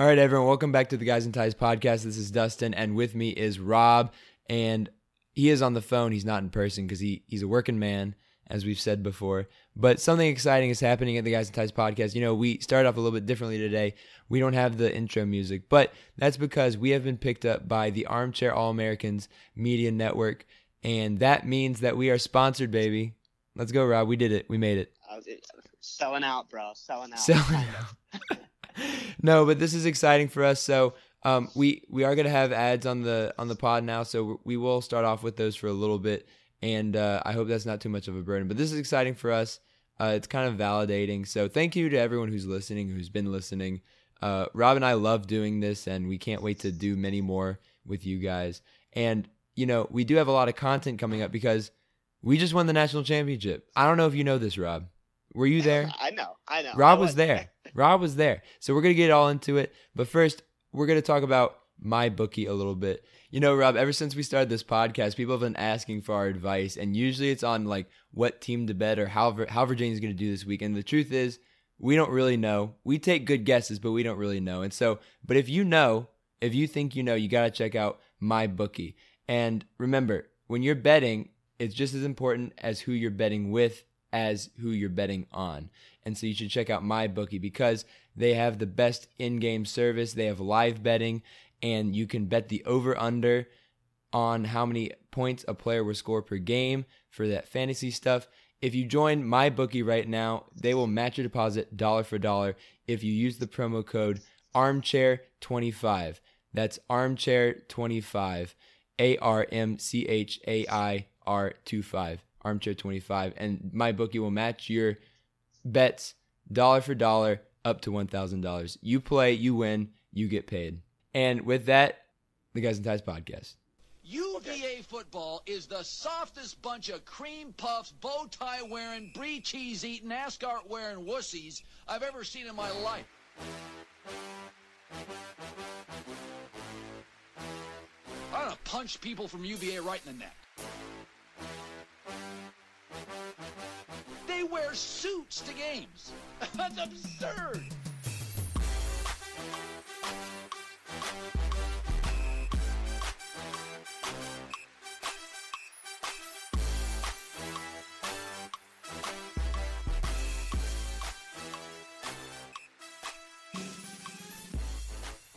All right, everyone, welcome back to the Guys and Ties podcast. This is Dustin, and with me is Rob, and he is on the phone. He's not in person because he, he's a working man, as we've said before. But something exciting is happening at the Guys and Ties podcast. You know, we started off a little bit differently today. We don't have the intro music, but that's because we have been picked up by the Armchair All Americans Media Network, and that means that we are sponsored, baby. Let's go, Rob. We did it. We made it. selling out, bro. Selling out. Selling out. no, but this is exciting for us. So um, we we are gonna have ads on the on the pod now, so we will start off with those for a little bit, and uh, I hope that's not too much of a burden. But this is exciting for us. Uh, it's kind of validating. So thank you to everyone who's listening, who's been listening. Uh, Rob and I love doing this, and we can't wait to do many more with you guys. And you know, we do have a lot of content coming up because we just won the national championship. I don't know if you know this, Rob. Were you there? I know. I know. Rob I was there. Rob was there. So we're going to get all into it. But first, we're going to talk about my bookie a little bit. You know, Rob, ever since we started this podcast, people have been asking for our advice. And usually it's on like what team to bet or how, how Virginia's going to do this week. And the truth is, we don't really know. We take good guesses, but we don't really know. And so, but if you know, if you think you know, you got to check out my bookie. And remember, when you're betting, it's just as important as who you're betting with as who you're betting on. And so you should check out my bookie because they have the best in-game service. They have live betting and you can bet the over under on how many points a player will score per game for that fantasy stuff. If you join my bookie right now, they will match your deposit dollar for dollar if you use the promo code armchair25. That's armchair25. A R M C H A I R 25 armchair 25 and my bookie will match your bets dollar for dollar up to $1000 you play you win you get paid and with that the guys and ties podcast UVA football is the softest bunch of cream puffs, bow tie wearing, brie cheese eating, ascot wearing wussies I've ever seen in my life. I'm gonna punch people from UVA right in the neck. Suits to games. That's absurd.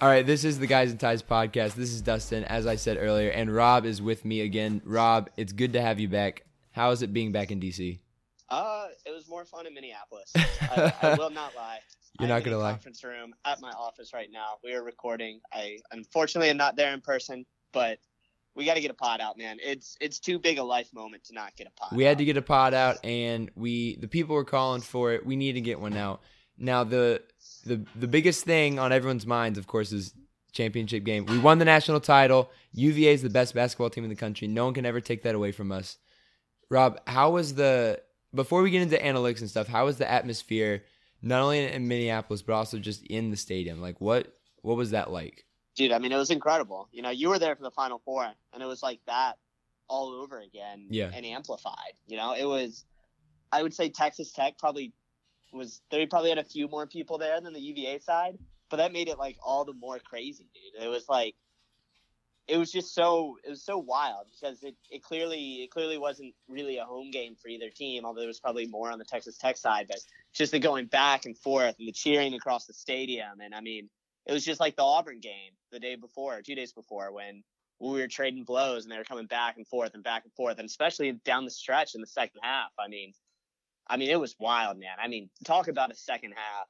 All right, this is the Guys and Ties podcast. This is Dustin, as I said earlier, and Rob is with me again. Rob, it's good to have you back. How is it being back in DC? Uh, it was more fun in Minneapolis. I, I will not lie. You're not gonna lie. Conference room at my office right now. We are recording. I unfortunately am not there in person, but we got to get a pod out, man. It's it's too big a life moment to not get a pod. We out. had to get a pod out, and we the people were calling for it. We need to get one out. Now the the the biggest thing on everyone's minds, of course, is championship game. We won the national title. UVA is the best basketball team in the country. No one can ever take that away from us. Rob, how was the before we get into analytics and stuff? How was the atmosphere, not only in Minneapolis but also just in the stadium? Like what what was that like? Dude, I mean, it was incredible. You know, you were there for the Final Four, and it was like that all over again yeah. and amplified. You know, it was. I would say Texas Tech probably was they probably had a few more people there than the UVA side, but that made it like all the more crazy, dude. It was like it was just so it was so wild because it, it clearly it clearly wasn't really a home game for either team, although there was probably more on the Texas Tech side, but just the going back and forth and the cheering across the stadium and I mean it was just like the Auburn game the day before, two days before when we were trading blows and they were coming back and forth and back and forth and especially down the stretch in the second half. I mean, I mean, it was wild, man. I mean, talk about a second half.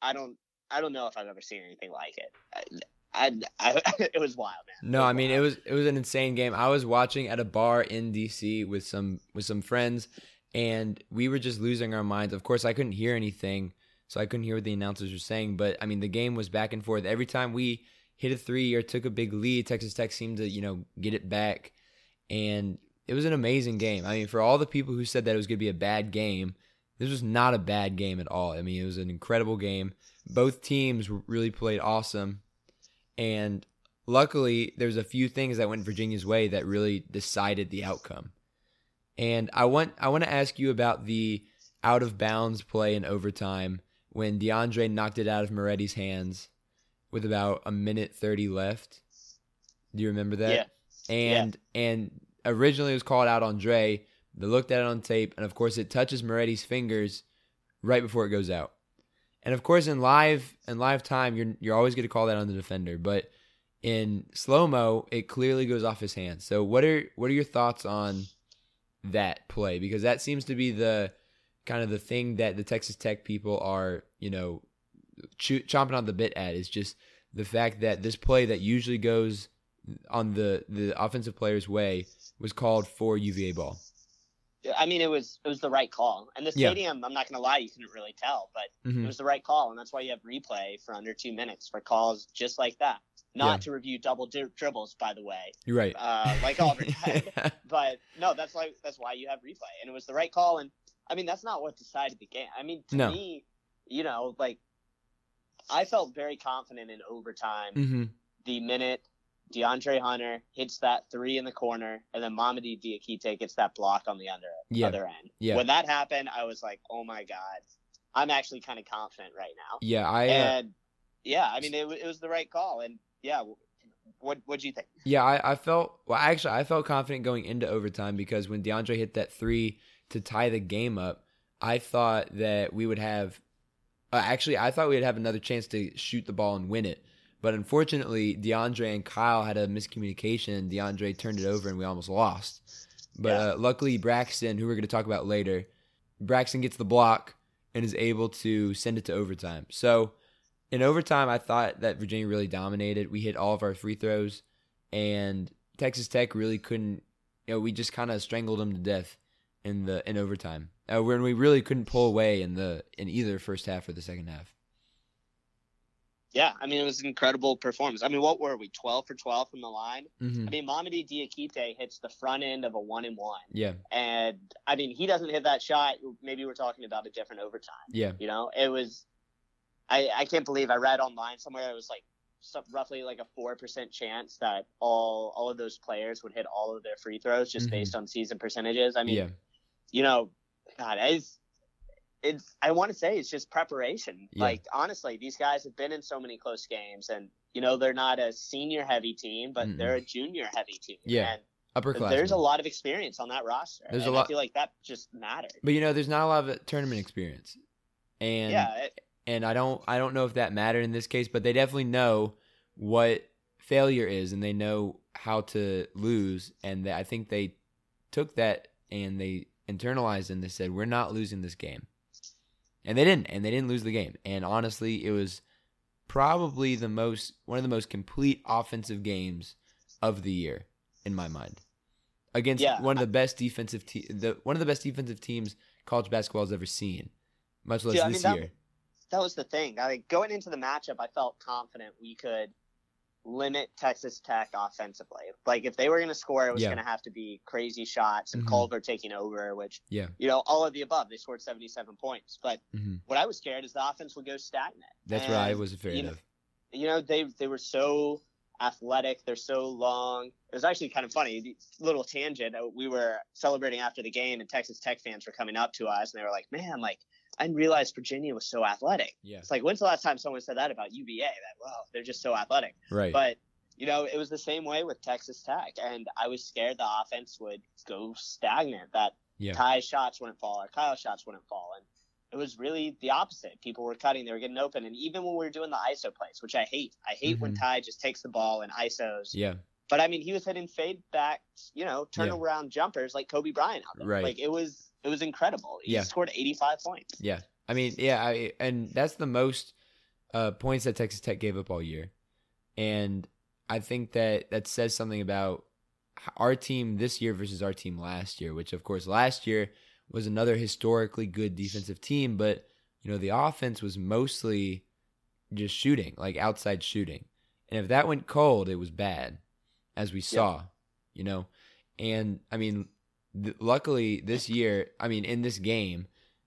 I don't, I don't know if I've ever seen anything like it. I, I, it was wild, man. No, I mean wild. it was it was an insane game. I was watching at a bar in DC with some with some friends, and we were just losing our minds. Of course, I couldn't hear anything, so I couldn't hear what the announcers were saying. But I mean, the game was back and forth every time we hit a three or took a big lead, Texas Tech seemed to, you know, get it back. And it was an amazing game. I mean, for all the people who said that it was going to be a bad game, this was not a bad game at all. I mean, it was an incredible game. Both teams really played awesome. And luckily, there's a few things that went Virginia's way that really decided the outcome. And I want I want to ask you about the out of bounds play in overtime when DeAndre knocked it out of Moretti's hands with about a minute 30 left. Do you remember that? Yeah. And and originally it was called out on Dre. They looked at it on tape, and of course it touches Moretti's fingers right before it goes out. And of course in live in live time you're you're always going to call that on the defender, but in slow mo it clearly goes off his hands. So what are what are your thoughts on that play? Because that seems to be the kind of the thing that the Texas Tech people are you know ch- chomping on the bit at is just the fact that this play that usually goes on the the offensive player's way was called for UVA ball. I mean, it was it was the right call, and the Yeah. stadium. I'm not going to lie, you couldn't really tell, but Mhm. it was the right call, and that's why you have replay for under two minutes for calls just like that. Not Yeah. to review double di- dribbles, by the way, You're right. uh, like Auburn had. but no, that's like that's why you have replay, and it was the right call. And I mean, that's not what decided the game. I mean, to No. me, you know, like I felt very confident in overtime. hmm The minute DeAndre Hunter hits that three in the corner, and then Mamadi Diakite gets that block on the under Yeah. other end. Yeah. When that happened, I was like, oh my god, I'm actually kind of confident right now. Yeah, I uh, and yeah, I mean, it, it was the right call, and yeah. What what do you think? yeah I, I felt well actually I felt confident going into overtime because when DeAndre hit that three to tie the game up, I thought that we would have uh, actually I thought we'd have another chance to shoot the ball and win it. But unfortunately, DeAndre and Kyle had a miscommunication. DeAndre turned it over and we almost lost. But Yeah. uh, luckily, Braxton, who we're going to talk about later, Braxton gets the block and is able to send it to overtime. So in overtime, I thought that Virginia really dominated. We hit all of our free throws, and Texas Tech really couldn't. You know, we just kind of strangled them to death in the in overtime. Uh, when we really couldn't pull away in the in either first half or the second half. Yeah, I mean, it was an incredible performance. I mean, what were we, 12 for 12 from the line? hmm I mean, Mamadi Diakite hits the front end of a one and one, Yeah, and I mean, he doesn't hit that shot. Maybe we're talking about a different overtime. yeah, You know, it was. I I can't believe I read online somewhere it was like some, roughly like a four percent chance that all all of those players would hit all of their free throws just Mhm. based on season percentages. I mean, yeah, you know, God, it's it's. I want to say it's just preparation. Yeah. Like honestly, these guys have been in so many close games, and you know they're not a senior heavy team, but Mm-mm. they're a junior heavy team. Yeah. and upperclassmen. there's a lot of experience on that roster. There's a lot- I feel like that just mattered. but you know, there's not a lot of tournament experience, and yeah, it, and I don't I don't know if that mattered in this case, but they definitely know what failure is and they know how to lose and they, I think they took that and they internalized and they said we're not losing this game. And they didn't and they didn't lose the game. And honestly, it was probably the most one of the most complete offensive games of the year in my mind. Against Yeah, one of the best defensive te- the one of the best defensive teams college basketball has ever seen, much less I this mean, that- year. that was the thing. I, going into the matchup, I felt confident we could limit Texas Tech offensively. Like if they were going to score, it was Yeah. going to have to be crazy shots and Mhm. Culver taking over, which Yeah. you know all of the above. They scored 77 points, but hmm what I was scared is the offense would go stagnant. That's what I was afraid you know, of. You know they they were so athletic. They're so long. It was actually kind of funny. Little tangent. We were celebrating after the game, and Texas Tech fans were coming up to us, and they were like, "Man, like I didn't realize Virginia was so athletic." Yeah. It's like, when's the last time someone said that about UVA? That wow, they're just so athletic. Right. But you know, it was the same way with Texas Tech, and I was scared the offense would go stagnant. That Yeah. Ty's shots wouldn't fall or Kyle's shots wouldn't fall, and it was really the opposite. People were cutting, they were getting open, and even when we were doing the ISO plays, which I hate, I hate when Mhm. Ty just takes the ball and ISOs. yeah. But I mean, he was hitting fade back, you know, turnaround Yeah. jumpers like Kobe Bryant out there. Right. Like it was, it was incredible. He Yeah. scored 85 points. Yeah. I mean, yeah, I, and that's the most uh, points that Texas Tech gave up all year. And I think that that says something about our team this year versus our team last year, which of course last year was another historically good defensive team, but you know, the offense was mostly just shooting, like outside shooting. And if that went cold, it was bad, as we saw, you know. And I mean, th- luckily this year, I mean, in this game,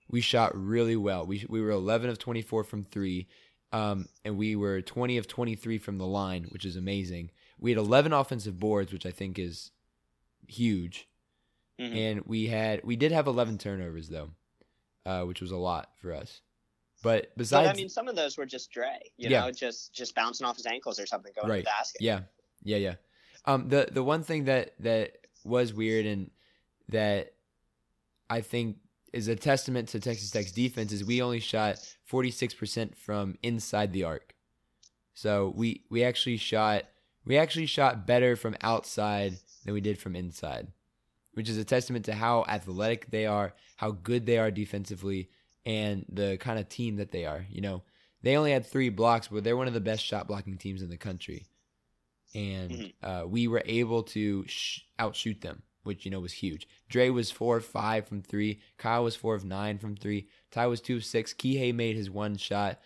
we shot really well. We we were 11 of 24 from three, um, and we were 20 of 23 from the line, which is amazing. We had 11 offensive boards, which I think is huge, Mhm. and we had we did have 11 turnovers though, uh, which was a lot for us. But But besides, I mean, some of those were just Dre, you Yeah. know, just just bouncing off his ankles or something, going to the basket. Yeah, yeah, yeah. Um, the the one thing that that was weird and that I think is a testament to Texas Tech's defense is we only shot forty six percent from inside the arc. So we we actually shot we actually shot better from outside than we did from inside, which is a testament to how athletic they are, how good they are defensively, and the kind of team that they are. You know, they only had three blocks, but they're one of the best shot blocking teams in the country, and Mhm. uh, we were able to sh- outshoot them, which you know was huge. Dre was four of five from three. Kyle was four of nine from three. Ty was two of six. Kihei made his one shot,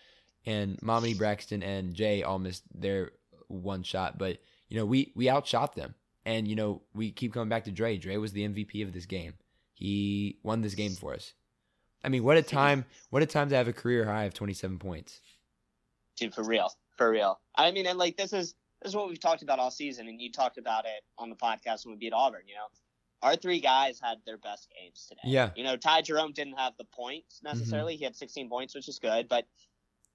and Mamadi Braxton and Jay all missed their one shot. But you know we we outshot them, and you know we keep coming back to Dre. Dre was the MVP of this game. He won this game for us. I mean, what a time! What a time to have a career high of twenty seven points. dude, for real, for real. I mean, and like this is this is what we've talked about all season, and you talked about it on the podcast when we beat Auburn. You know, our three guys had their best games today. Yeah. You know, Ty Jerome didn't have the points necessarily. He had 16 points, which is good, but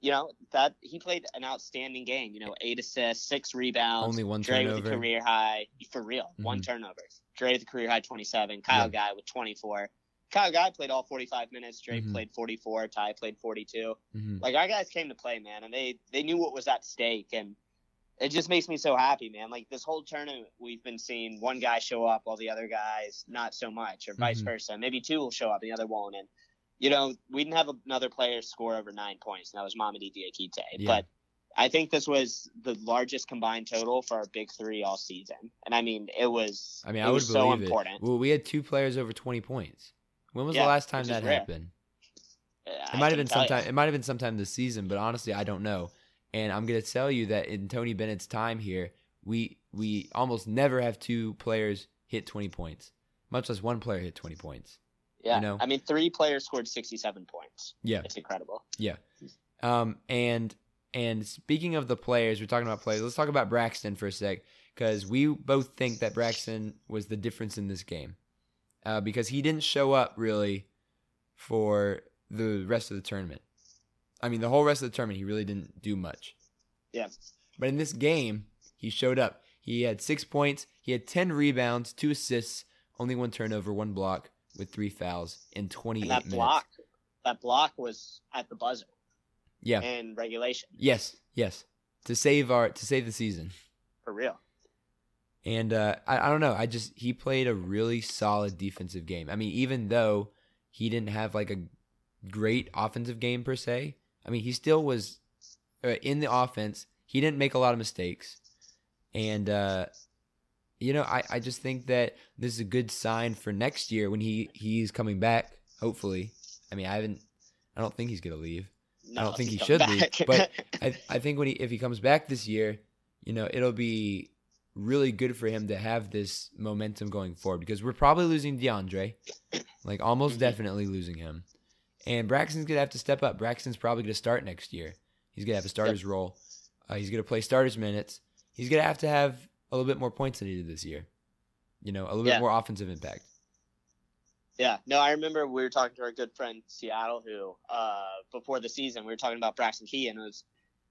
you know that he played an outstanding game. You know, eight assists, six rebounds. Only one Dre with turnover. a career high for real, one Mhm. turnover. Dre with a career high 27. Kyle Yeah. Guy with 24. Kyle Guy played all 45 minutes. Dre Mhm. played 44. Ty played 42 hmm like our guys came to play, man, and they they knew what was at stake, and it just makes me so happy, man. Like this whole tournament, we've been seeing one guy show up while the other guys not so much, or vice Mhm. versa. Maybe two will show up and the other won't, and you know we didn't have another player score over nine points, and that was Mamadi Diakite. Yeah. But I think this was the largest combined total for our big three all season, and I mean it was. I mean, it I would was believe so it. important. Well, we had two players over twenty points. When was Yeah, the last time that rare. happened? I It might have been sometime. It might have been sometime this season, but honestly, I don't know. And I'm gonna tell you that in Tony Bennett's time here, we we almost never have two players hit 20 points, much less one player hit 20 points. Yeah, know? I mean three players scored 67 points. Yeah. It's incredible. Yeah. Um, and and speaking of the players, we're talking about players. Let's talk about Braxton for a sec, because we both think that Braxton was the difference in this game, uh, because he didn't show up really for the rest of the tournament. I mean, the whole rest of the tournament, he really didn't do much. Yeah. But in this game, he showed up. He had six points. He had ten rebounds, two assists, only one turnover, one block, with three fouls in 28 And that minutes. block, that block was at the buzzer Yeah. in regulation Yes. Yes. To save our to save the season. for real. And uh, I, I don't know. I just he played a really solid defensive game. I mean, even though he didn't have like a great offensive game per se, I mean, he still was uh, in the offense. He didn't make a lot of mistakes, and uh, you know, I, I just think that this is a good sign for next year when he he's coming back. Hopefully, I mean, I haven't. I don't think he's gonna leave. No, I don't think he should coming leave, but I, I think when he if he comes back this year, you know, it'll be really good for him to have this momentum going forward because we're probably losing DeAndre, like almost Mhm. definitely losing him, and Braxton's gonna have to step up. Braxton's probably gonna start next year. He's gonna have a starter's role. Uh, he's gonna play starters minutes. He's gonna have to have a little bit more points than he did this year. You know, a little Yeah. bit more offensive impact. yeah, no, I remember we were talking to our good friend Seattle, who uh, before the season we were talking about Braxton Key, and it was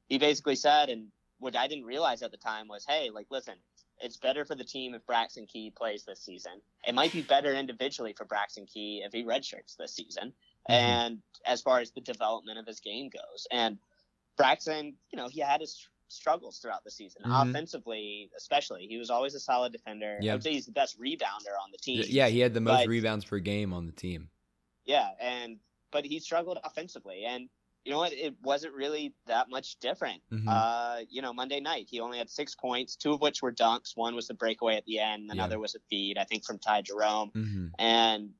he basically said, and what I didn't realize at the time was, hey, like listen, it's better for the team if Braxton Key plays this season. It might be better individually for Braxton Key if he redshirts this season, Mhm. and as far as the development of his game goes, and Braxton, you know, he had his struggles throughout the season, Mhm. offensively especially. He was always a solid defender. Yeah. I would say he's the best rebounder on the team. Yeah, he had the most But- rebounds per game on the team. Yeah, and but he struggled offensively, and you know what? It wasn't really that much different. Mhm. Uh, you know, Monday night he only had six points, two of which were dunks. One was the breakaway at the end, Yeah. another was a feed, I think, from Ty Jerome. hmm And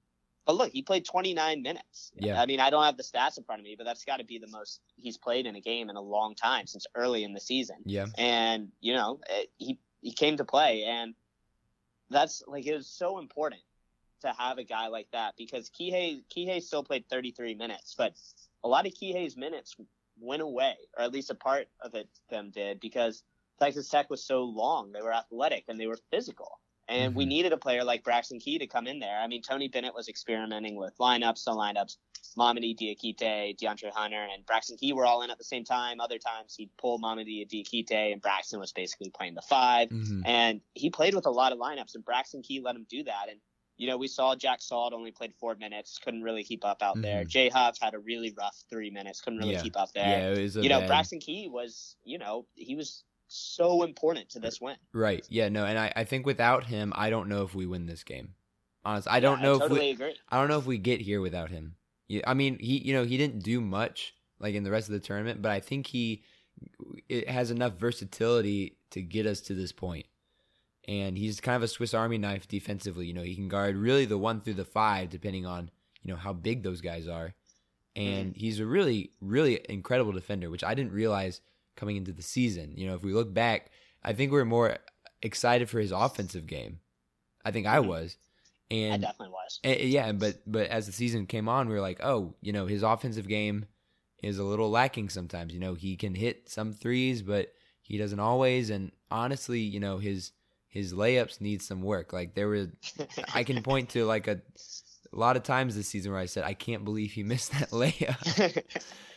But look, he played 29 minutes. Yeah. I mean, I don't have the stats in front of me, but that's got to be the most he's played in a game in a long time since early in the season. Yeah. And you know, it, he he came to play, and that's like it was so important to have a guy like that because Kihei Kihei still played 33 minutes, but a lot of Kihei's minutes went away, or at least a part of it them did, because Texas Tech was so long. They were athletic and they were physical. And we Mhm. needed a player like Braxton Key to come in there. I mean, Tony Bennett was experimenting with lineups, no lineups. Mamadi Diakite, DeAndre Hunter, and Braxton Key were all in at the same time. Other times he'd pull Mamadi Diakite, and Braxton was basically playing the 5 Mhm. And he played with a lot of lineups, and Braxton Key let him do that. And you know, we saw Jack Salt only played four minutes, couldn't really keep up out there. Mhm. Jay Huff had a really rough three minutes, couldn't really Yeah. keep up there. Yeah, it was a you know, Braxton Key was, you know, he was so important to this win. Right. Yeah. No. And I, I think without him, I don't know if we win this game. Honestly, I don't Yeah, know I if totally we. agree. I don't know if we get here without him. Yeah, I mean, he you know he didn't do much like in the rest of the tournament, but I think he it has enough versatility to get us to this point. And he's kind of a Swiss Army knife defensively. You know, he can guard really the one through the five, depending on you know how big those guys are. Mm-hmm. And he's a really, really incredible defender, which I didn't realize coming into the season. You know, if we look back, I think we are more excited for his offensive game. I think I Mhm. was. I definitely was. and, yeah, but but as the season came on, we were like, oh, you know, his offensive game is a little lacking sometimes. You know, he can hit some threes, but he doesn't always. And honestly, you know, his his layups need some work. Like there were, I can point to like a, a lot of times this season where I said, I can't believe he missed that layup.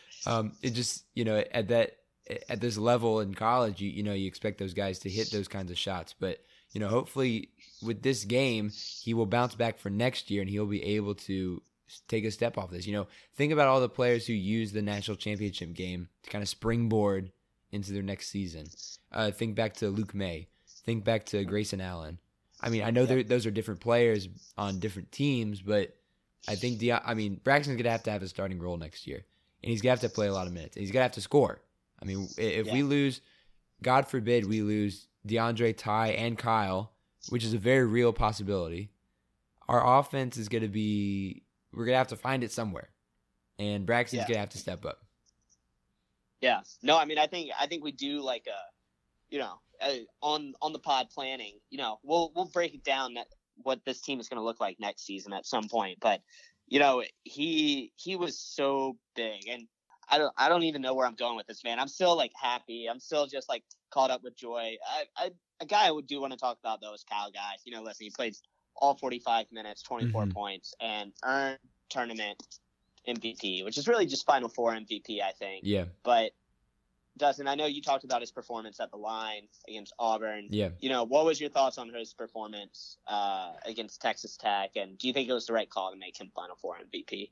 um, it just you know at that at this level in college, you you know you expect those guys to hit those kinds of shots, but you know hopefully with this game he will bounce back for next year and he'll be able to take a step off this. You know, think about all the players who use the national championship game to kind of springboard into their next season. Uh, think back to Luke Maye. Think back to Grayson Allen. I mean, I know they're those are different players on different teams, but I think the I mean Braxton's gonna have to have a starting role next year, and he's gonna have to play a lot of minutes. And he's gonna have to score. I mean, if we lose, God forbid, we lose DeAndre, Ty, and Kyle, which is a very real possibility. Our offense is gonna be we're gonna have to find it somewhere, and Braxton's Yeah. gonna have to step up. Yeah. No, I mean, I think I think we do like a, you know, uh, on on the pod planning. You know, we'll we'll break it down that what this team is going to look like next season at some point. But you know, he he was so big, and I don't I don't even know where I'm going with this man. I'm still like happy. I'm still just like caught up with joy. I, I a guy I would do want to talk about though is Kyle Guy. You know, listen, he played all 45 minutes, 24 Mhm. points, and earned tournament MVP, which is really just Final Four MVP, I think. Yeah, But Dustin, I know you talked about his performance at the line against Auburn. yeah. You know, what was your thoughts on his performance uh, against Texas Tech, and do you think it was the right call to make him Final Four MVP?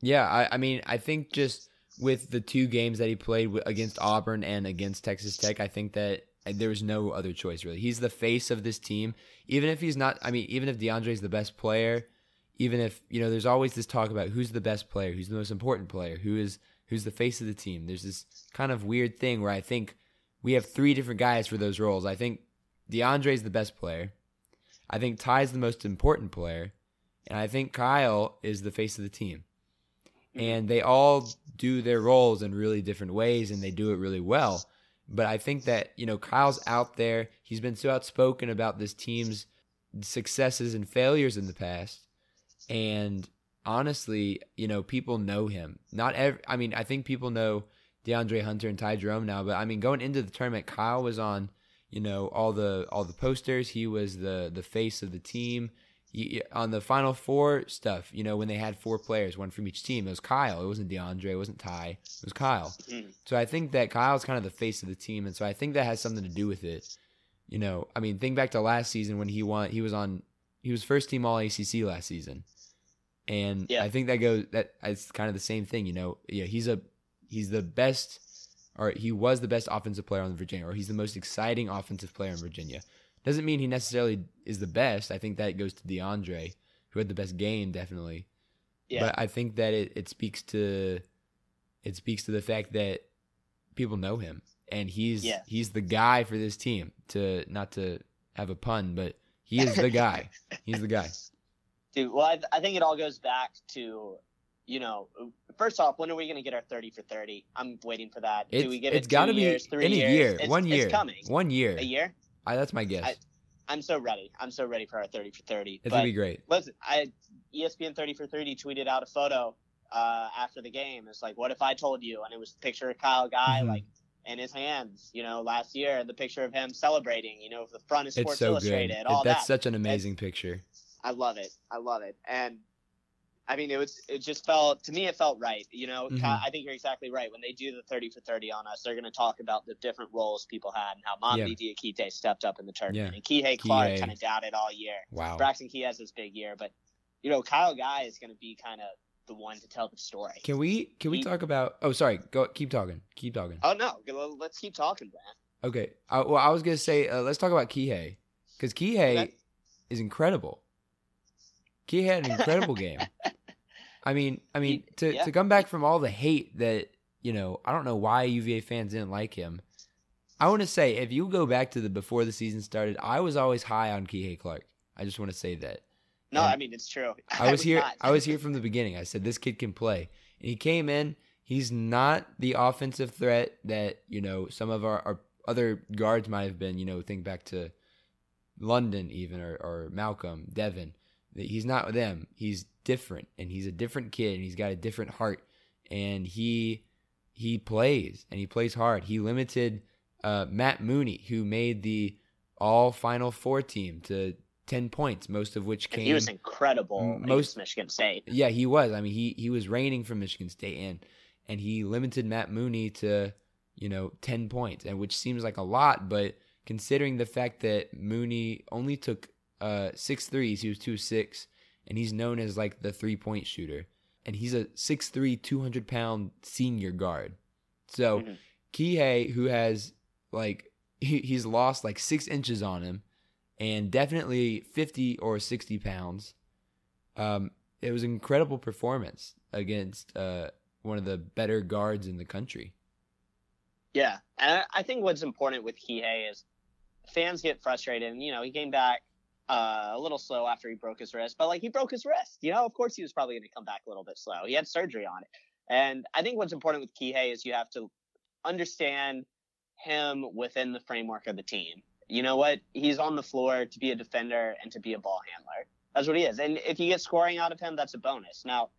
Yeah, I, I mean, I think just with the two games that he played against Auburn and against Texas Tech, I think that uh, there was no other choice really. He's the face of this team. Even if he's not, I mean, even if DeAndre's the best player, even if you know, there's always this talk about who's the best player, who's the most important player, who is who's the face of the team. There's this kind of weird thing where I think we have three different guys for those roles. I think DeAndre's the best player. I think Ty's the most important player, and I think Kyle is the face of the team and they all do their roles in really different ways and they do it really well. But I think that, you know, Kyle's out there. He's been so outspoken about this team's successes and failures in the past. And honestly, you know, people know him. Not every, I mean, I think people know DeAndre Hunter and Ty Jerome now, but I mean, going into the tournament, Kyle was on, you know, all the all the posters. He was the the face of the team. He, on the Final Four stuff, you know, when they had four players, one from each team, it was Kyle. It wasn't DeAndre. It wasn't Ty. It was Kyle. Mhm. So I think that Kyle's kind of the face of the team, and so I think that has something to do with it. You know, I mean, think back to last season when he won. He was on. He was first team All ACC last season, and Yeah. I think that goes. That it's kind of the same thing. You know, yeah, he's a he's the best, or he was the best offensive player on Virginia, or he's the most exciting offensive player in Virginia. Doesn't mean he necessarily is the best. I think that goes to DeAndre, who had the best game, definitely. Yeah. But I think that it, it speaks to it speaks to the fact that people know him and he's Yeah. he's the guy for this team. To not to have a pun, but he is the guy. he's the guy. Dude, well, I, I think it all goes back to, you know, first off, when are we going to get our 30 for 30? I'm waiting for that. It's, Do we get it's it got to be years, three in a years? year, It's- one year, It's coming. one year. A year? I, that's my guess. I- I'm so ready. I'm so ready for our 30 for 30. it's gonna be great. listen, I ESPN 30 for 30 tweeted out a photo uh, after the game. It's like, what if I told you? And it was a picture of Kyle Guy, Mhm. like in his hands, you know, last year, and the picture of him celebrating, you know, the front of It's Sports so good. Illustrated, It- all that's that. such an amazing picture. I love it. I love it. And I mean, it was. It just felt to me. It felt right. You know, Mhm. I think you're exactly right. When they do the thirty for thirty on us, they're going to talk about the different roles people had and how Mamadi Diakite stepped up in the tournament, Yeah. and Kihei Clark Kihei. kind of doubted all year. Wow. Braxton Key has his big year, but you know, Kyle Guy is going to be kind of the one to tell the story. Can we can we He- talk about? Oh, sorry. Go. Keep talking. Keep talking. Oh no, let's keep talking, man. Okay. I, well, I was gonna say uh, let's talk about Kihei because Kihei Okay. is incredible. Kihei had an incredible game. I mean, I mean He- to yeah. to come back from all the hate that you know, I don't know why UVA fans didn't like him. I want to say if you go back to the before the season started, I was always high on Kihei Clark. I just want to say that. No, And I mean it's true. I was here. I was here from the beginning. I said this kid can play, and he came in. He's not the offensive threat that you know some of our, our other guards might have been. You know, think back to London even or, or Malcolm Devin. He's not them. He's different, and he's a different kid, and he's got a different heart, and he he plays and he plays hard. He limited uh, Matt Mooney, who made the All Final Four team, to ten points, most of which came. And he was incredible most- Michigan State. Yeah, he was. I mean, he he was reigning from Michigan State, and and he limited Matt Mooney to you know ten points, and which seems like a lot, but considering the fact that Mooney only took uh six threes, he was two six, and he's known as like the three point shooter, and he's a 6'3", 200 pound senior guard. So Mhm. Kihei, who has like he, he's lost like six inches on him, and definitely fifty or sixty pounds. Um, it was an incredible performance against uh, one of the better guards in the country. Yeah, and I think what's important with Kihei is fans get frustrated, and you know he came back uh, a little slow after he broke his wrist, but like he broke his wrist, you know, of course he was probably going to come back a little bit slow. He had surgery on it, and I think what's important with Kihei is you have to understand him within the framework of the team. You know what? He's on the floor to be a defender and to be a ball handler. That's what he is, and if you get scoring out of him, that's a bonus. Now.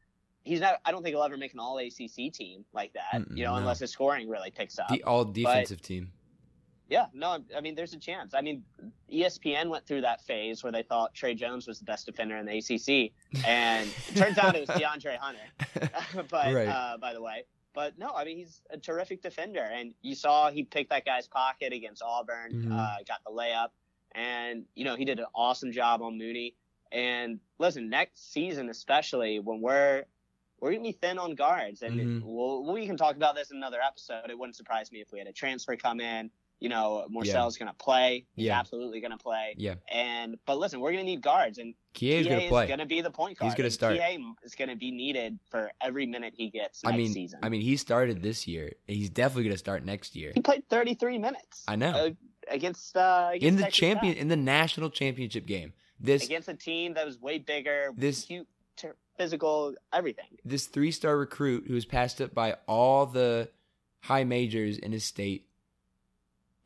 He's not. I don't think he'll ever make an All ACC team like that. Mm-mm, you know, no. unless his scoring really picks up. The all defensive team. Yeah, no, I mean, there's a chance. I mean, ESPN went through that phase where they thought Tre Jones was the best defender in the ACC, and it turns out it was DeAndre Hunter. but Right. uh, by the way, but no, I mean, he's a terrific defender, and you saw he picked that guy's pocket against Auburn, Mhm. uh, got the layup, and you know he did an awesome job on Mooney. And listen, next season especially when we're we're gonna be thin on guards, and Mhm. we'll, we can talk about this in another episode. It wouldn't surprise me if we had a transfer come in. You know, Morsell's gonna play. He's Yeah. absolutely gonna play. Yeah. And but listen, we're gonna need guards, and Kie gonna is play. gonna be the point guard. He's gonna start. Kie is gonna be needed for every minute he gets I mean, season. I mean, he started this year. He's definitely gonna start next year he played 33 minutes. I know. uh, against uh, against in the Texas champion Tech. in the national championship game. This against a team that was way bigger, This- cute, ter- physical, everything. this three star recruit who was passed up by all the high majors in his state,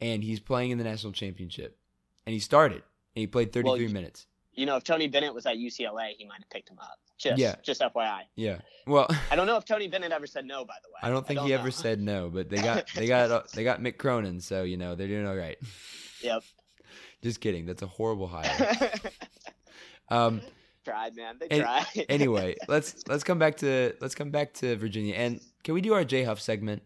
and he's playing in the national championship, and he started and he played 33 Well, you- minutes. You know, if Tony Bennett was at UCLA, he might have picked him up. Just, Yeah. just FYI. Yeah. Well, I don't know if Tony Bennett ever said no. By the way, I don't think he ever said no, but they got they got uh, they got Mick Cronin, so you know they're doing all right. Yep. Just kidding. That's a horrible hire. Um. tried, man. They Any- tried. Anyway, let's let's come back to let's come back to Virginia, and can we do our Jay Huff segment?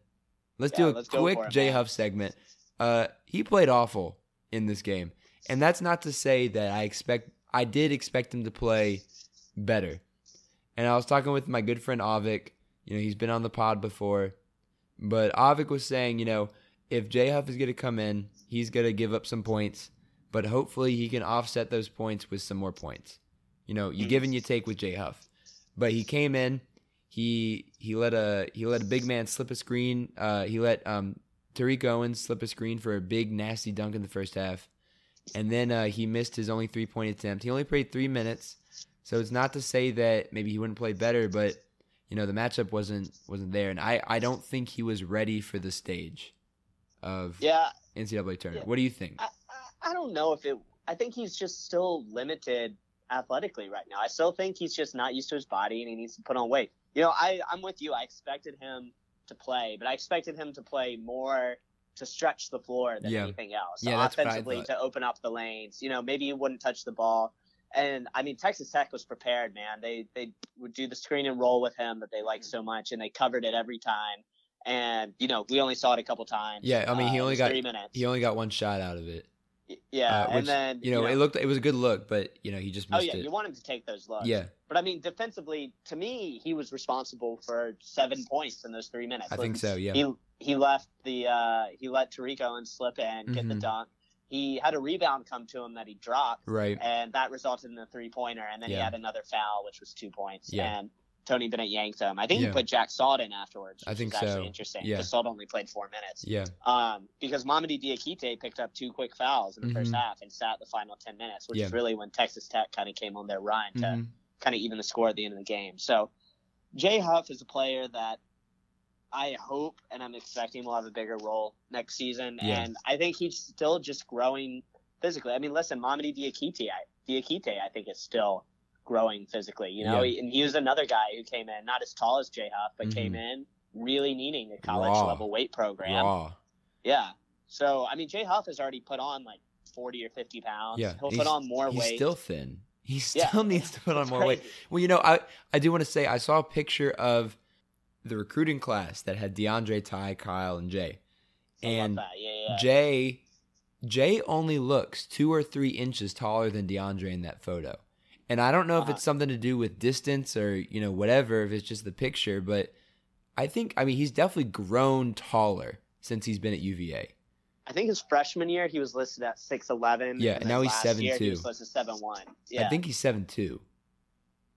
Let's Yeah, do a let's quick Jay Huff segment. Uh, he played awful in this game, and that's not to say that I expect I did expect him to play better. And I was talking with my good friend Avik. You know, he's been on the pod before, but Avik was saying, you know, if Jay Huff is going to come in, he's going to give up some points, but hopefully he can offset those points with some more points. You know, you give and you take with Jay Huff. But he came in, he he let a he let a big man slip a screen. Uh, he let um Tariq Owens slip a screen for a big nasty dunk in the first half, and then uh, he missed his only three point attempt. He only played three minutes, So it's not to say that maybe he wouldn't play better, but you know the matchup wasn't wasn't there, and I I don't think he was ready for the stage of Yeah, NCAA tournament. Yeah. What do you think? I, I, I don't know if it. I think he's just still limited athletically right now. I still think he's just not used to his body and he needs to put on weight. You know, I I'm with you. I expected him to play, but I expected him to play more to stretch the floor than Yeah. anything else. Yeah, offensively to open up the lanes. You know, maybe he wouldn't touch the ball. And I mean, Texas Tech was prepared, man. They they would do the screen and roll with him that they like so much, and they covered it every time. And you know, we only saw it a couple times. Yeah, I mean, he Uh, it only got- three minutes. He only got one shot out of it. Yeah, uh, which, and then you know, it looked it was a good look, but you know he just missed it. Oh yeah, it. you want him to take those looks. yeah, But I mean, defensively, to me, he was responsible for seven points in those three minutes. I think so. Yeah, He he left the uh, he let Tariq Owens slip in, get the Mhm. dunk. He had a rebound come to him that he dropped, right. and that resulted in a three pointer. And then he had another foul, which was two points. Yeah. And Tony Bennett yanked him. I think Yeah. he put Jack Salt in afterwards. I think is actually so. Interesting. Yeah. Salt only played four minutes. Yeah, Um, because Mamadi Diakite picked up two quick fouls in the first Mhm. half and sat the final ten minutes, which Yeah. is really when Texas Tech kind of came on their run to Mhm. kind of even the score at the end of the game. So Jay Huff is a player that I hope and I'm expecting will have a bigger role next season. Yeah. And I think he's still just growing physically. I mean, listen, Mamadi Diakite, Diakite, I think is still growing physically. You know, Yeah. and he was another guy who came in not as tall as Jay Huff, but Mhm. came in really needing a college Raw. level weight program. raw. Yeah. So I mean, Jay Huff has already put on like 40 or 50 pounds. Yeah, He'll he's- put on more He's weight. still thin. He Yeah. still needs to put on It's more weight. Well, you know, I I do want to say I saw a picture of the recruiting class that had DeAndre, Ty, Kyle, and Jay. I And. Yeah, yeah. Jay Jay only looks two or three inches taller than DeAndre in that photo. And I don't know if it's something to do with distance or, you know, whatever, if it's just the picture, but I think I mean he's definitely grown taller since he's been at UVA. I think his freshman year he was listed at six eleven. Yeah, and now he's year, 7'2". He was listed seven one. Yeah, I think he's seven two.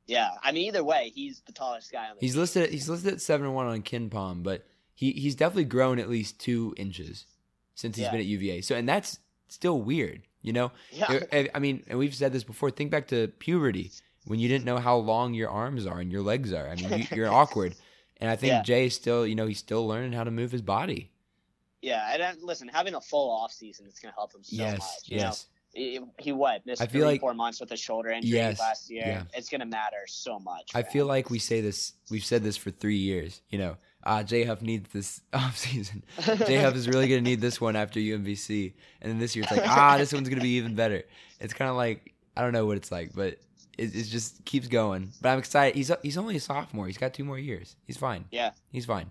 yeah. I mean, either way, he's the tallest guy on the He's team. listed. He's listed at seven one on KenPom, but he he's definitely grown at least two inches since he's Yeah. been at UVA. So and that's still weird, you know. Yeah, I- I mean, and we've said this before. Think back to puberty when you didn't know how long your arms are and your legs are. I mean, you, you're awkward. And I think Yeah. Jay is still, you know, he's still learning how to move his body. yeah. And uh, listen, having a full off season is going to help him so yes, much. You yes. know, he, what missed I feel three like- four months with a shoulder injury Yes, last year. yeah. It's going to matter so much. I feel him. like we say this. We've said this for three years. You know, uh, Jay Huff needs this offseason. Jay Huff is really going to need this one after UMBC, and then this year it's like, ah, this one's going to be even better. It's kind of like I don't know what it's like, but it, it just keeps going. But I'm excited. He's he's only a sophomore. He's got two more years. He's fine. Yeah. He's fine.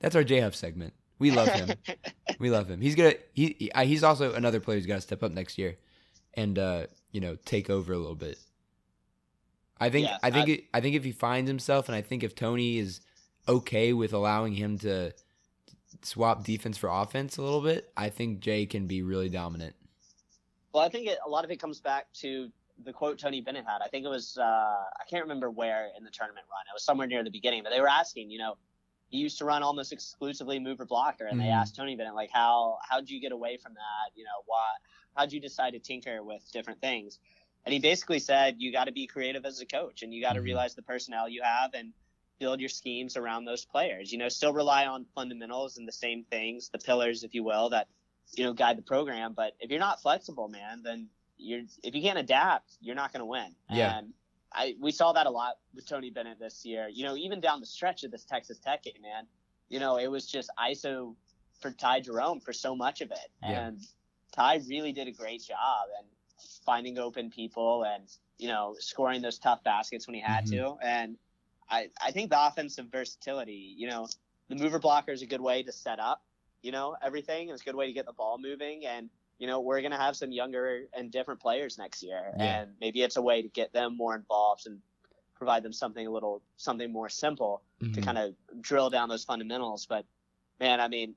That's our Jay Huff segment. We love him. we love him. He's gonna he, he he's also another player who's got to step up next year, and uh, you know take over a little bit. I think I think I- it, I think if he finds himself, and I think if Tony is okay with allowing him to swap defense for offense a little bit, I think Jay can be really dominant. Well, I think it, a lot of it comes back to the quote Tony Bennett had. I think it was uh, I can't remember where in the tournament run. It was somewhere near the beginning, but they were asking, you know, he used to run almost exclusively mover blocker, and they Mhm. asked Tony Bennett like, how how'd you get away from that? You know, why how'd you decide to tinker with different things? And he basically said, you got to be creative as a coach, and you got to Mhm. realize the personnel you have and build your schemes around those players. You know, still rely on fundamentals and the same things, the pillars, if you will, that you know guide the program. But if you're not flexible, man, then you're if you can't adapt, you're not going to win. Yeah. And I we saw that a lot with Tony Bennett this year. You know, even down the stretch of this Texas Tech game, man. You know, it was just ISO for Ty Jerome for so much of it, Yeah. and Ty really did a great job and finding open people and you know scoring those tough baskets when he had Mhm. to. And I I think the offensive versatility, you know, the mover blocker is a good way to set up, you know, everything. It's a good way to get the ball moving and you know, we're going to have some younger and different players next year. Yeah. And maybe it's a way to get them more involved and provide them something a little, something more simple to Mhm. kind of drill down those fundamentals. But man, I mean,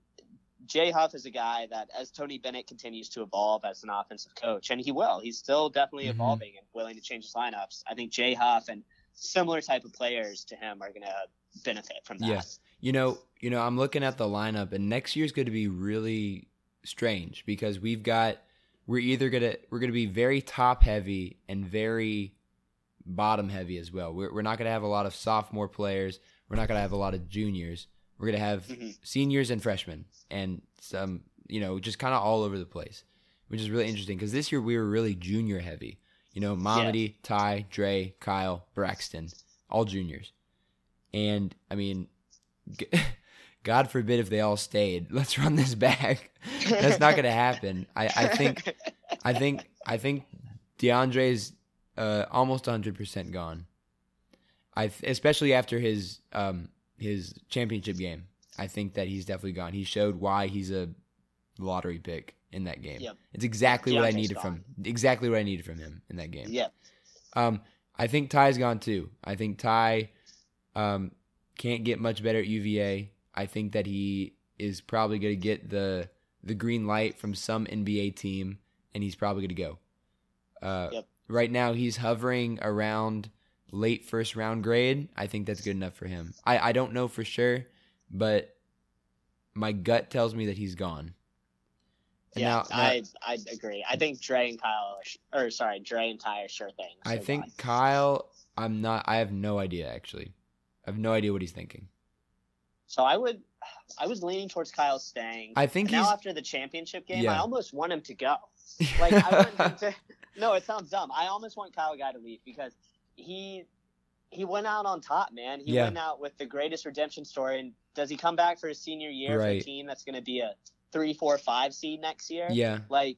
Jay Huff is a guy that as Tony Bennett continues to evolve as an offensive coach, and he will, he's still definitely Mhm. evolving and willing to change his lineups. I think Jay Huff and similar type of players to him are going to benefit from that. Yes. You know, you know, I'm looking at the lineup, and next year's going to be really strange because we've got we're either gonna we're gonna be very top heavy and very bottom heavy as well. We're, we're not going to have a lot of sophomore players. We're not going to have a lot of juniors. We're going to have Mhm. seniors and freshmen and some, you know, just kind of all over the place, which is really interesting because this year we were really junior heavy. You know, Mamadi, Ty, Dre, Kyle, Braxton, all juniors. And I mean, God forbid if they all stayed. Let's run this back. That's not going to happen. I, I think, I think, I think DeAndre's uh, almost 100% gone. I th- especially after his um, his championship game. I think that he's definitely gone. He showed why he's a lottery pick in that game. Yep. It's exactly what I needed gone. from exactly what I needed from him in that game. yeah. Um, I think Ty's gone too. I think Ty um, can't get much better at UVA. I think that he is probably going to get the the green light from some NBA team, and he's probably going to go. Uh, Yep. Right now, he's hovering around late first round grade. I think that's good enough for him. I, I don't know for sure, but my gut tells me that he's gone. And yeah, now- now- I I agree. I think Dre and Kyle, are, or sorry, Dre and Ty are sure things. I think. Kyle. I'm not. I have no idea actually. I have no idea what he's thinking. so. I would, I was leaning towards Kyle staying. I think now after the championship game, Yeah. I almost want him to go. Like I want him to. No, it sounds dumb. I almost want Kyle Guy to leave because he he went out on top, man. He Yeah. went out with the greatest redemption story. And does he come back for his senior year for a team that's going to be a three, four, five seed next year? yeah. Like,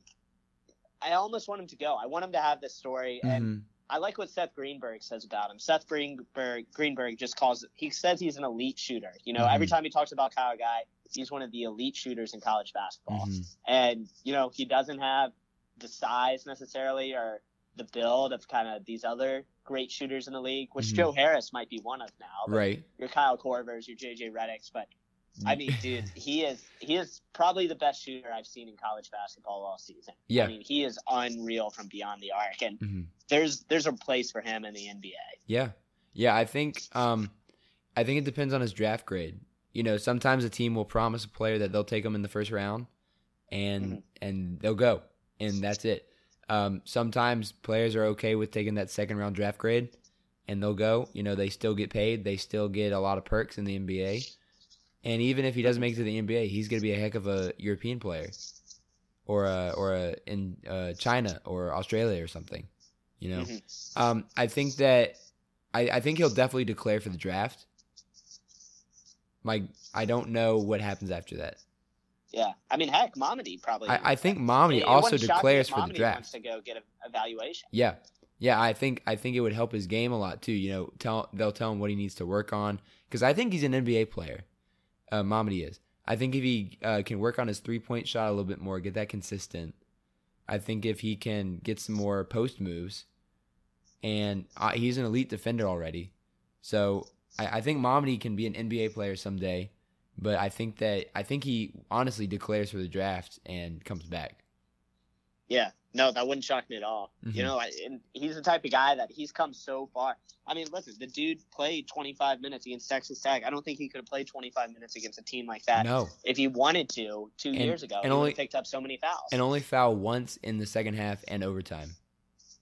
I almost want him to go. I want him to have this story, and mhm, I like what Seth Greenberg says about him. Seth Greenberg Greenberg just calls he says he's an elite shooter. You know, every Mhm. time he talks about Kyle Guy, he's one of the elite shooters in college basketball. mhm. And you know, he doesn't have the size necessarily or the build of kind of these other great shooters in the league, which Mhm. Joe Harris might be one of now. Right. Your Kyle Korvers, your JJ Redick's, but I mean, dude, he is he is probably the best shooter I've seen in college basketball all season. Yeah. I mean, he is unreal from beyond the arc, and Mhm. there's there's a place for him in the NBA. Yeah. Yeah, I think um I think it depends on his draft grade. You know, sometimes a team will promise a player that they'll take him in the first round and Mhm. and they'll go and that's it. Um sometimes players are okay with taking that second round draft grade and they'll go, you know, they still get paid, they still get a lot of perks in the NBA. And even if he doesn't make it to the NBA, he's going to be a heck of a European player or a, or a, in uh, China or Australia or something, you know. Mhm. Um, I think that I, I think he'll definitely declare for the draft. My I don't know what happens after that. Yeah, I mean, heck, Mamadi probably. I, I think Mamadi also wouldn't shock me declares for the draft. Wants to go get a evaluation. Yeah, yeah. I think I think it would help his game a lot too. You know, tell they'll tell him what he needs to work on because I think he's an NBA player. Uh, Mamadi is. I think if he uh, can work on his three point shot a little bit more, get that consistent. I think if he can get some more post moves, and uh, he's an elite defender already, so I, I think Mamadi can be an NBA player someday. But I think that I think he honestly declares for the draft and comes back. Yeah, no, that wouldn't shock me at all. Mhm. You know, I, and he's the type of guy that he's come so far. I mean, listen, the dude played 25 minutes against Texas Tech. I don't think he could have played 25 minutes against a team like that No, if he wanted to two And- years ago. and he only- picked up so many fouls. and only foul once in the second half and overtime.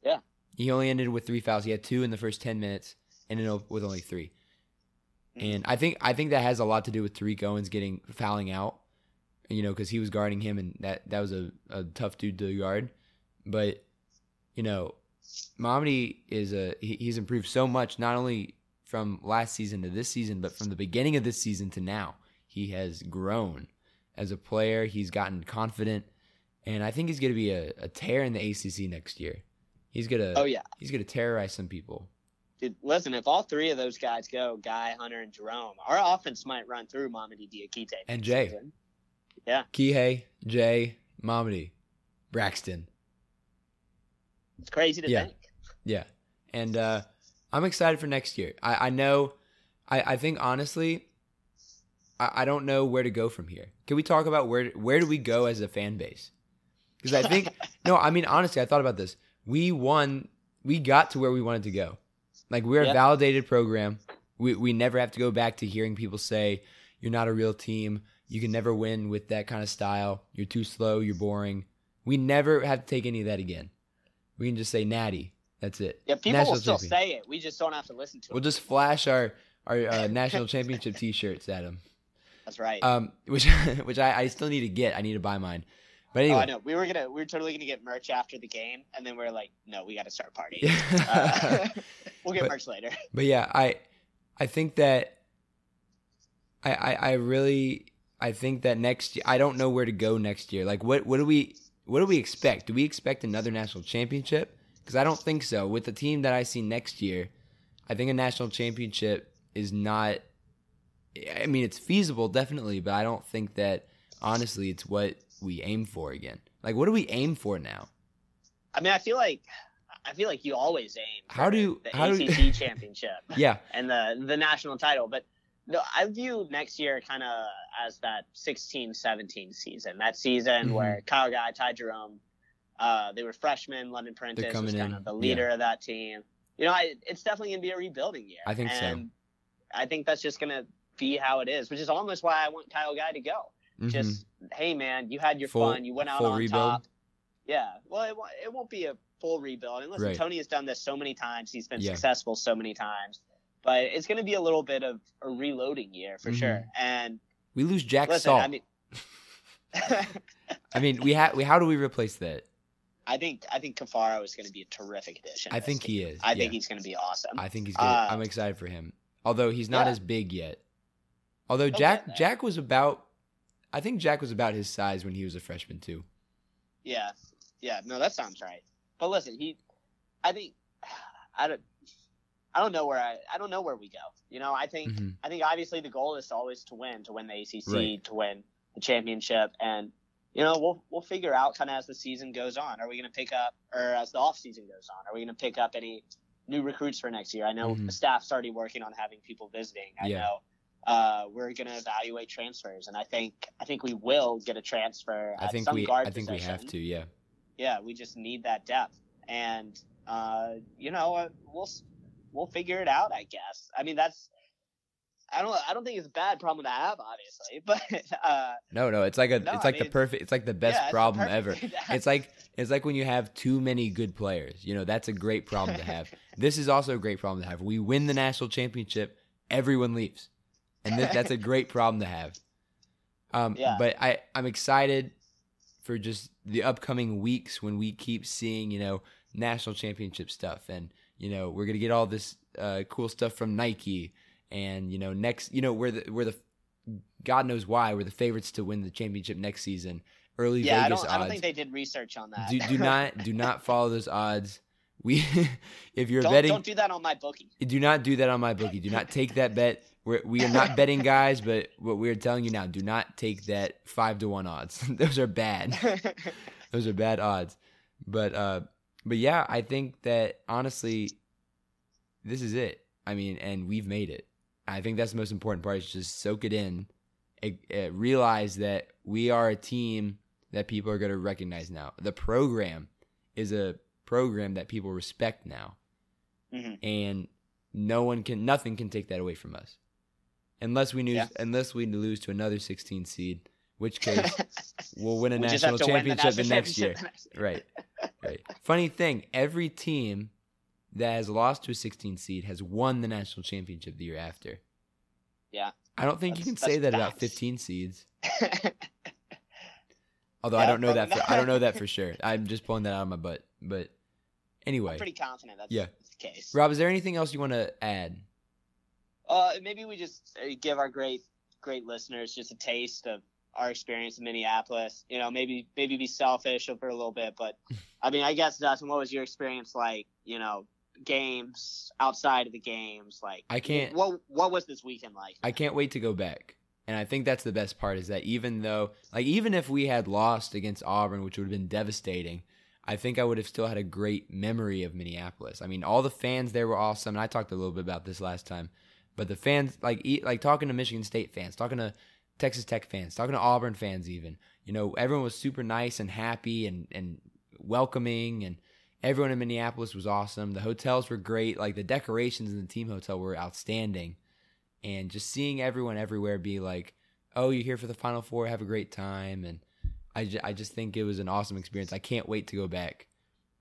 Yeah. He only ended with three fouls. He had two in the first ten minutes, and ended up with only 3 Mhm. And I think I think that has a lot to do with Tariq Owens getting fouling out. You know, because he was guarding him, and that that was a, a tough dude to guard. But you know, Mamadi is a he, he's improved so much, not only from last season to this season, but from the beginning of this season to now. He has grown as a player. He's gotten confident, and I think he's going to be a, a tear in the ACC next year. He's gonna oh yeah, he's gonna terrorize some people. dude. Listen, if all three of those guys go, Guy, Hunter, and Jerome, our offense might run through Mamadi Diakite And Jay. season. Kihei, Jay, Mamadi, Braxton. It's crazy to Yeah. think. Yeah. And uh, I'm excited for next year. I, I know, I, I think honestly, I, I don't know where to go from here. Can we talk about where where do we go as a fan base? Because I think, no, I mean, honestly, I thought about this. We won, we got to where we wanted to go. Like, we're a validated program. We, we never have to go back to hearing people say, you're not a real team. You can never win with that kind of style. You're too slow. You're boring. We never have to take any of that again. We can just say, Natty, That's it. Yeah, people National will still say it. We just don't have to listen to it. We'll just flash our our uh, national championship T-shirts at them. That's right. Um, which which I, I still need to get. I need to buy mine. But Oh, anyway, I know. We were gonna, we were totally gonna get merch after the game, and then we are like, no, we got to start partying. Uh, we'll get But- merch later. But yeah, I I think that I, I I really I think that next year I don't know where to go next year. Like what what do we what do we expect? Do we expect another national championship? Because I don't think so. With the team that I see next year, I think a national championship is not. I mean, it's feasible definitely, but I don't think that honestly it's what we aim for again. Like, what do we aim for now? I mean, I feel like, I feel like you always aim. For How do the how do you- ACC championship Yeah, and the the national title? But no, I view next year kind of as that 16-17 season. That season Mhm. where Kyle Guy, Ty Jerome, uh, they were freshmen. London Perrantes was kind in, of the leader yeah. of that team. You know, I, it's definitely gonna be a rebuilding year. I think so. I think that's just gonna be how it is, which is almost why I want Kyle Guy to go. Mhm. Just hey, man, you had your Full- fun. You went out on rebuild? top. Yeah. Well, it, won't- it won't be a full rebuild. And listen, Right. Tony has done this so many times. He's been Yeah. successful so many times. But it's going to be a little bit of a reloading year for Mhm. sure. And we lose Jack listen, Salt. I mean, I mean, we have. We how do we replace that? I think I think Caffaro is going to be a terrific addition. I think he is, I think he's going to be awesome. I think he's good. Uh, I'm excited for him. Although he's not yeah. as big yet. Although He'll Jack. Jack was about I think Jack was about his size when he was a freshman too. Yeah, yeah, no, that sounds right. But listen, he, I think, I don't, I don't know where I, I don't know where we go. You know, I think, Mhm. I think obviously the goal is always to win, to win the ACC, Right. to win the championship, and you know, we'll we'll figure out kind of as the season goes on. Are we going to pick up, or as the off season goes on, are we going to pick up any new recruits for next year? I know Mhm. the staff's already working on having people visiting. I Yeah. know. Uh, we're going to evaluate transfers, and I think I think we will get a transfer. I think some we I think we have to, yeah. yeah, we just need that depth, and uh, you know, uh, we'll we'll figure it out. I guess. I mean, that's I don't I don't think it's a bad problem to have, obviously, but uh, No, no, it's like a No, it's I like the perfect it's like the best yeah, problem ever. thing to have. It's like it's like when you have too many good players. You know, that's a great problem to have. this is also a great problem to have. We win the national championship, everyone leaves. And th- that's a great problem to have. Um Yeah. but I I'm excited for just the upcoming weeks when we keep seeing, you know, national championship stuff and you know, we're going to get all this uh, cool stuff from Nike and you know, next, you know, we're the we're the God knows why we're the favorites to win the championship next season. Early yeah, I Vegas don't odds I don't think they did research on that. do, do not do not follow those odds. We if you're don't, betting don't do that on my bookie. do not do that on my bookie. Do not take that bet. We're, we are not betting guys, but what we're telling you now, do not take that five to one odds. those are bad. Those are bad odds. But uh, but yeah, I think that honestly, this is it. I mean, and we've made it. I think that's the most important part. Is just soak it in, it, it- realize that we are a team that people are going to recognize now. The program is a program that people respect now, Mhm. and no one can, nothing can take that away from us, unless we lose, Yeah. unless we lose to another 16 seed, which case we'll win a We national the championship the next year. the next year. Right. Right. Funny thing, every team that has lost to a 16 seed has won the national championship the year after. Yeah. I don't think you can say that that's about 15 seeds. Although I don't know that for, I don't know that for sure. I'm just pulling that out of my butt. But anyway, I'm pretty confident that's, Yeah. the case. Rob, is there anything else you want to add? Uh, maybe we just uh, give our great, great listeners just a taste of our experience in Minneapolis. You know, maybe maybe be selfish for a little bit, but I mean, I guess Dustin, what was your experience like? You know, games outside of the games, like I can't- What what was this weekend like? I can't wait to go back. And I think that's the best part is that even though, like, even if we had lost against Auburn, which would have been devastating, I think I would have still had a great memory of Minneapolis. I mean, all the fans there were awesome. And I talked a little bit about this last time, but the fans, like, like talking to Michigan State fans, talking to Texas Tech fans, talking to Auburn fans, even, you know, everyone was super nice and happy and, and welcoming. And everyone in Minneapolis was awesome. The hotels were great. Like, the decorations in the team hotel were outstanding and just seeing everyone everywhere be like, "Oh, you're here for the Final Four. Have a great time." And I, ju- I just think it was an awesome experience. I can't wait to go back.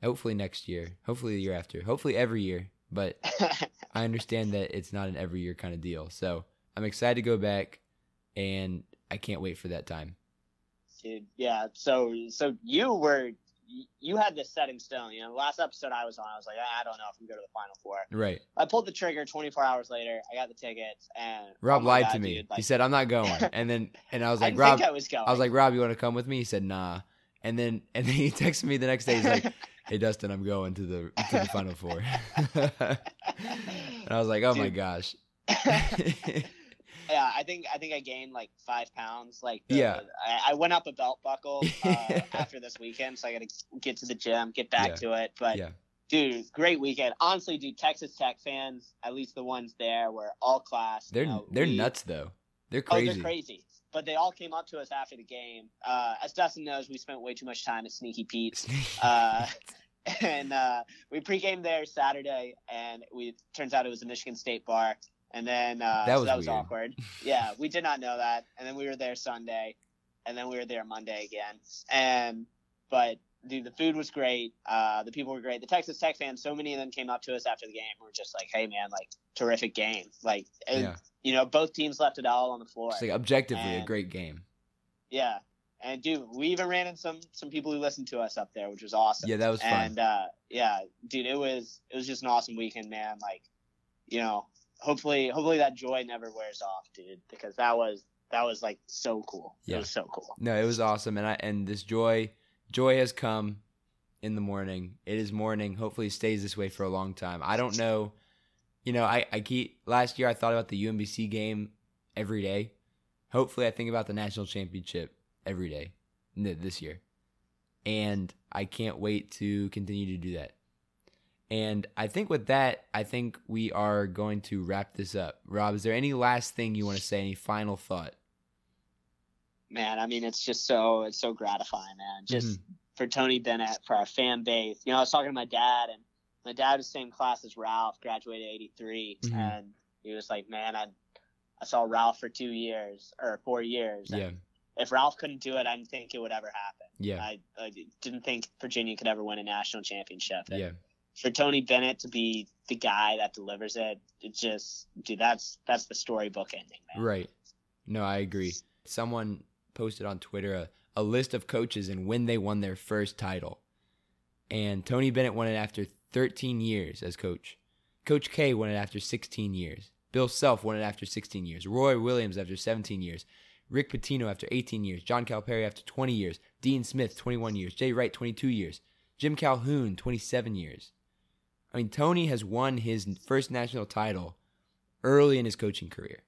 Hopefully next year. Hopefully the year after. Hopefully every year. But I understand that it's not an every year kind of deal. So I'm excited to go back, and I can't wait for that time. Dude, yeah. So so you were you had this set in stone. You know, last episode I was on, I was like, I don't know if I'm going to the final four. Right. I pulled the trigger 24 hours later. I got the tickets, and Rob oh lied God, to me. dude, like, he said I'm not going, and then and I was like didn't Rob. I was going. I was like Rob, you want to come with me? He said nah, and then and then he texted me the next day. He's like, Hey Dustin, I'm going to the to the final four. and I was like, Oh my gosh. Yeah, I think I think I gained like five pounds. Like, the, Yeah. I, I went up a belt buckle uh, after this weekend, so I got to get to the gym, get back Yeah. to it. But yeah. dude, great weekend. Honestly, dude, Texas Tech fans, at least the ones there, were all class. They're You know, they're we- nuts though. They're Oh, crazy. they're crazy. But they all came up to us after the game. Uh, as Dustin knows, we spent way too much time at Sneaky Pete's. Uh, and uh, we pregame there Saturday, and we turns out it was a Michigan State bar. And then uh, That so was that was awkward. Yeah, we did not know that. And then we were there Sunday, and then we were there Monday again. And but dude, the food was great. Uh, the people were great. The Texas Tech fans, so many of them came up to us after the game. and were just like, "Hey, man, like terrific game. Like, and, yeah. you know, both teams left it all on the floor. It's like objectively a great game. Yeah. And dude, we even ran into some some people who listened to us up there, which was awesome. Yeah, that was fun. And uh yeah, dude, it was it was just an awesome weekend, man. Like, you know, hopefully hopefully that joy never wears off, dude, because that was that was like so cool. Yeah. It was so cool. No, it was awesome, and I and this joy, joy has come in the morning. It is morning. Hopefully, it stays this way for a long time. I don't know. You know, I I keep last year I thought about the UMBC game every day. Hopefully, I think about the national championship every day this year, and I can't wait to continue to do that. And I think with that, I think we are going to wrap this up. Rob, is there any last thing you want to say? Any final thought? Man, I mean it's just so it's so gratifying, man. Just Mhm. for Tony Bennett, for our fan base. You know, I was talking to my dad and my dad was same class as Ralph, graduated eighty Mhm. and he was like, Man, I I saw Ralph for two years or four years. and Yeah, if Ralph couldn't do it, I didn't think it would ever happen. yeah, I, I didn't think Virginia could ever win a national championship. And yeah. For Tony Bennett to be the guy that delivers it, it just, dude, that's that's the storybook ending, man. Right. No, I agree. Someone posted on Twitter a, a list of coaches and when they won their first title. And Tony Bennett won it after 13 years as coach. Coach K won it after 16 years. Bill Self won it after 16 years. Roy Williams after 17 years. Rick Pitino after 18 years. John Calipari after 20 years. Dean Smith 21 years. Jay Wright 22 years. Jim Calhoun 27 years. I mean, Tony has won his first national title early in his coaching career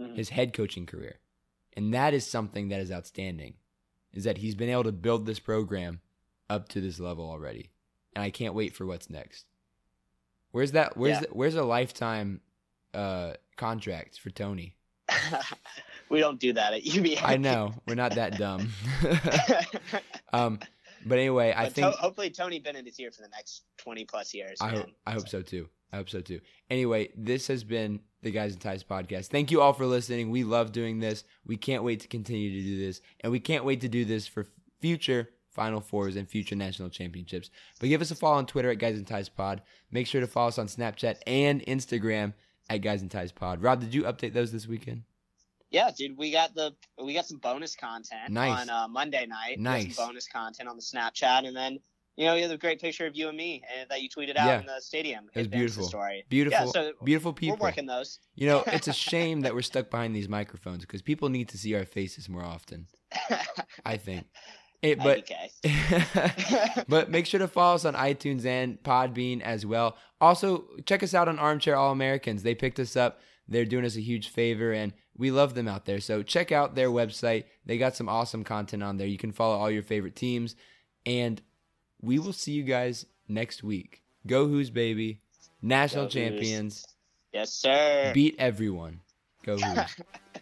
Mhm. his head coaching career. And that is something that is outstanding. Is that he's been able to build this program up to this level already. And I can't wait for what's next. Where's that where's Yeah. the, where's a lifetime uh contract for Tony? we don't do that at UVA. I know, we're not that dumb. um but anyway, I think to- hopefully Tony Bennett is here for the next 20 plus years. I man. I hope so too. I hope so too. Anyway, this has been the Guys and Ties podcast. Thank you all for listening. We love doing this. We can't wait to continue to do this, and we can't wait to do this for future Final Fours and future national championships. But give us a follow on Twitter at Guys and Ties Pod. Make sure to follow us on Snapchat and Instagram at Guys and Ties Pod. Rob, did you update those this weekend? Yeah, dude, we got the we got some bonus content Nice. on uh, Monday night. Nice. bonus content on the Snapchat, and then you know you have a great picture of you and me uh, that you tweeted out Yeah. in the stadium. It was beautiful. Story. Beautiful, Yeah, so beautiful people. we're working those. You know, it's a shame that we're stuck behind these microphones because people need to see our faces more often. I think. It, but but make sure to follow us on iTunes and Podbean as well. Also, check us out on Armchair All Americans. They picked us up. They're doing us a huge favor, and we love them out there. So check out their website. They got some awesome content on there. You can follow all your favorite teams, and we will see you guys next week. Go Hoos baby, national Go Hoos. champions, yes, sir. beat everyone. Go Hoos.